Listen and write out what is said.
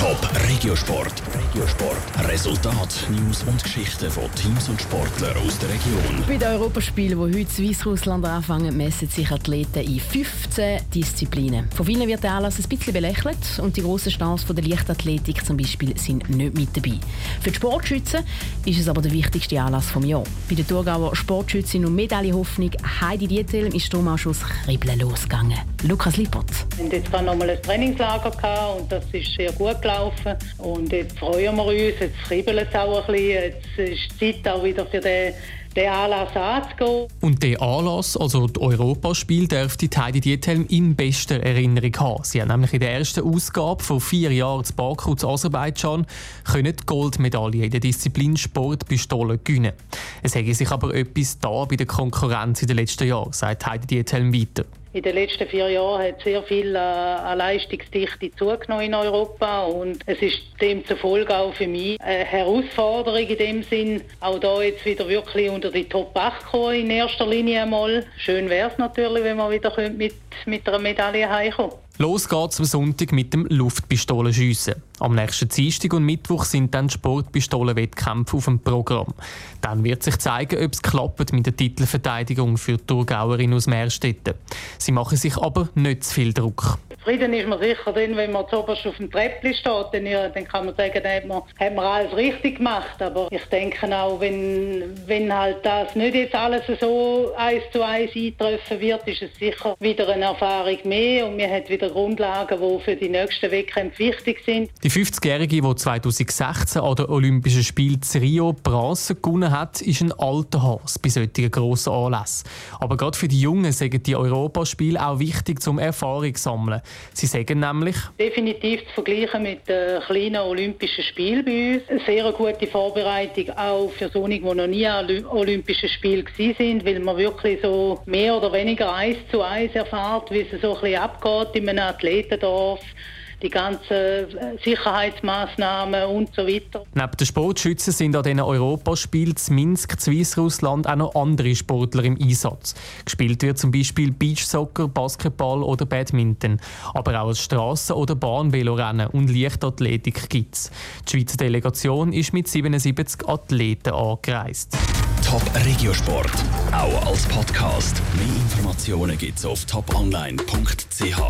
Top Regiosport. Regiosport. Resultat, News und Geschichten von Teams und Sportlern aus der Region. Bei den Europaspielen, die heute Weißrussland anfangen, messen sich Athleten in 15 Disziplinen. Von vielen wird der Anlass ein bisschen belächelt und die grossen Stars von der Leichtathletik zum Beispiel sind nicht mit dabei. Für die Sportschützen ist es aber der wichtigste Anlass des Jahres. Bei der Thurgauer Sportschützin und Medaillenhoffnung Heidi Dietel ist Stromausschuss Kribbeln losgegangen. Lukas Lippert. Wir hatten jetzt noch mal ein Trainingslager und das ist sehr gut gelaufen. Und jetzt freuen wir uns, jetzt kribbeln es auch ein bisschen. Jetzt ist die Zeit auch wieder für den den Anlass anzugehen. Und der Anlass, also das Europaspiel, dürfte Heidi Diethelm in bester Erinnerung haben. Sie hat nämlich in der ersten Ausgabe vor vier Jahren zu Baku zu Aserbaidschan die Goldmedaille in der Disziplin Sportpistole gewinnen. Es hätte sich aber etwas da bei der Konkurrenz in den letzten Jahren, sagt Heidi Diethelm weiter. In den letzten vier Jahren hat sehr viel äh, an Leistungsdichte zugenommen in Europa und es ist demzufolge auch für mich eine Herausforderung in dem Sinn, auch da jetzt wieder wirklich unter die Top 8 kommen in erster Linie einmal. Schön wäre es natürlich, wenn wir wieder mit, mit einer Medaille heimkommen Los geht's am Sonntag mit dem Luftpistolenschiessen. Am nächsten Dienstag und Mittwoch sind dann Sportpistolenwettkämpfe auf dem Programm. Dann wird sich zeigen, ob es klappt mit der Titelverteidigung für die Thurgauerin aus Meerstetten. Sie machen sich aber nicht zu viel Druck. Zufrieden ist man sicher dann, wenn man zuoberst auf dem Treppli steht, dann, dann kann man sagen, dann hat man, hat man alles richtig gemacht. Aber ich denke auch, wenn, wenn halt das nicht jetzt alles so eins zu eins eintreffen wird, ist es sicher wieder eine Erfahrung mehr und man hat wieder Grundlagen, die für die nächsten Wettkämpfe wichtig sind. Die 50-Jährige, die 2016 an den Olympischen Spielen in Rio Bronze gewonnen hat, ist ein alter Hass bei solchen grossen Anlässen. Aber gerade für die Jungen sind die Europaspiele auch wichtig zum Erfahrung sammeln. Sie sagen nämlich... Definitiv zu vergleichen mit den kleinen Olympischen Spielen bei uns. Eine sehr gute Vorbereitung auch für solche, die noch nie an Olympischen Spielen waren, weil man wirklich so mehr oder weniger eins zu eins erfahrt, wie es so ein bisschen abgeht in einem Athletendorf die ganzen äh, Sicherheitsmaßnahmen und so weiter. Neben den Sportschützen sind an diesen Europaspielen in Minsk, Weißrussland auch noch andere Sportler im Einsatz. Gespielt wird zum Beispiel Beachsoccer, Basketball oder Badminton. Aber auch als Straßen- oder Bahnvelorennen und Leichtathletik gibt es. Die Schweizer Delegation ist mit 77 Athleten angereist. Top Regiosport, auch als Podcast. Mehr Informationen gibt es auf toponline.ch.